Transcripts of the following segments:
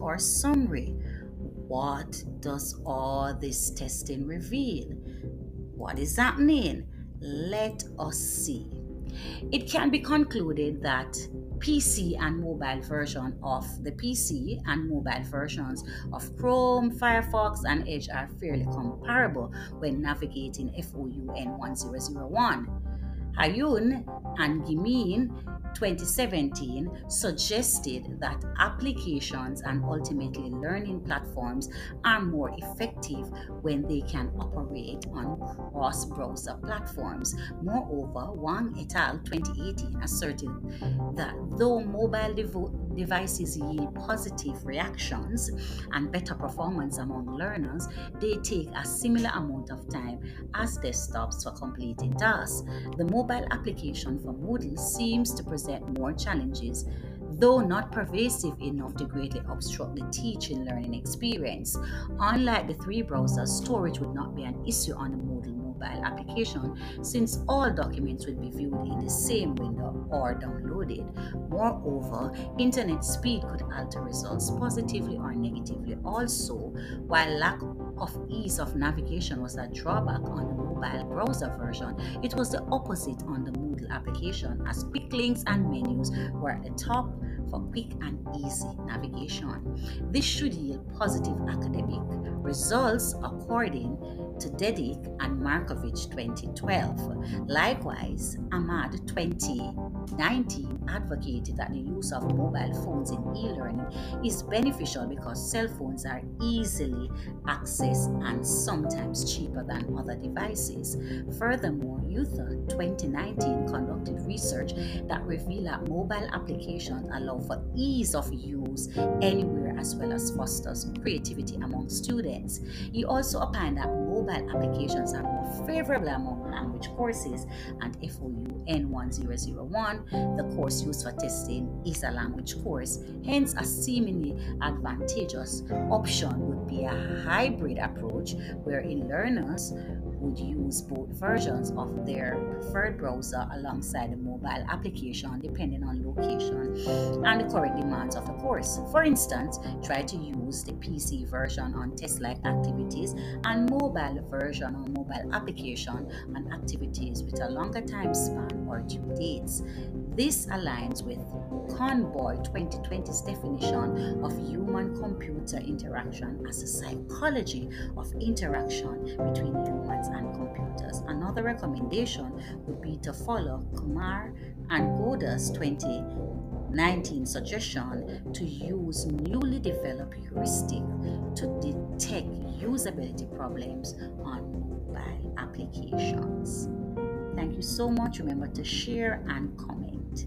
or summary. What does all this testing reveal? What is happening? Let us see. It can be concluded that PC and mobile version of the PC and mobile versions of Chrome, Firefox, and Edge are fairly comparable when navigating FOU N1001. Hayun and Gimin 2017 suggested that applications and ultimately learning platforms are more effective when they can operate on cross browser platforms. Moreover, Wang et al. 2018 asserted that though mobile devo- devices yield positive reactions and better performance among learners, they take a similar amount of time as desktops for completing tasks. The mobile application for Moodle seems to present more challenges though not pervasive enough to greatly obstruct the teaching learning experience. Unlike the three browsers, storage would not be an issue on the Moodle mobile application since all documents will be viewed in the same window or downloaded. Moreover, internet speed could alter results positively or negatively. Also, while lack of ease of navigation was a drawback on the mobile browser version, it was the opposite on the Moodle application as quick links and menus were at top for quick and easy navigation. This should yield positive academic results according to Dedick and Markovich 2012. Likewise, Ahmad 2019 advocated that the use of mobile phones in e-learning is beneficial because cell phones are easily accessed and sometimes cheaper than other devices. Furthermore, UTHA 2019 conducted research that reveal that mobile applications allow for ease of use anywhere as well as fosters creativity among students. He also opined that mobile applications are more favorable among language courses and FOU N1001, the course used for testing, is a language course. Hence, a seemingly advantageous option would be a hybrid approach wherein learners would use both versions of their preferred browser alongside the mobile application depending on location and the current demands of the course. For instance, try to use the PC version on test-like activities and mobile version on mobile application on activities with a longer time span or due dates. This aligns with Conboy 2020's definition of human computer interaction as a psychology of interaction between humans and computers. Another recommendation would be to follow Kumar and Goda's 2019 suggestion to use newly developed heuristic to detect usability problems on mobile applications. Thank you so much. Remember to share and comment.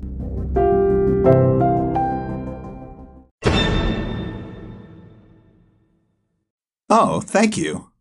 Oh, thank you.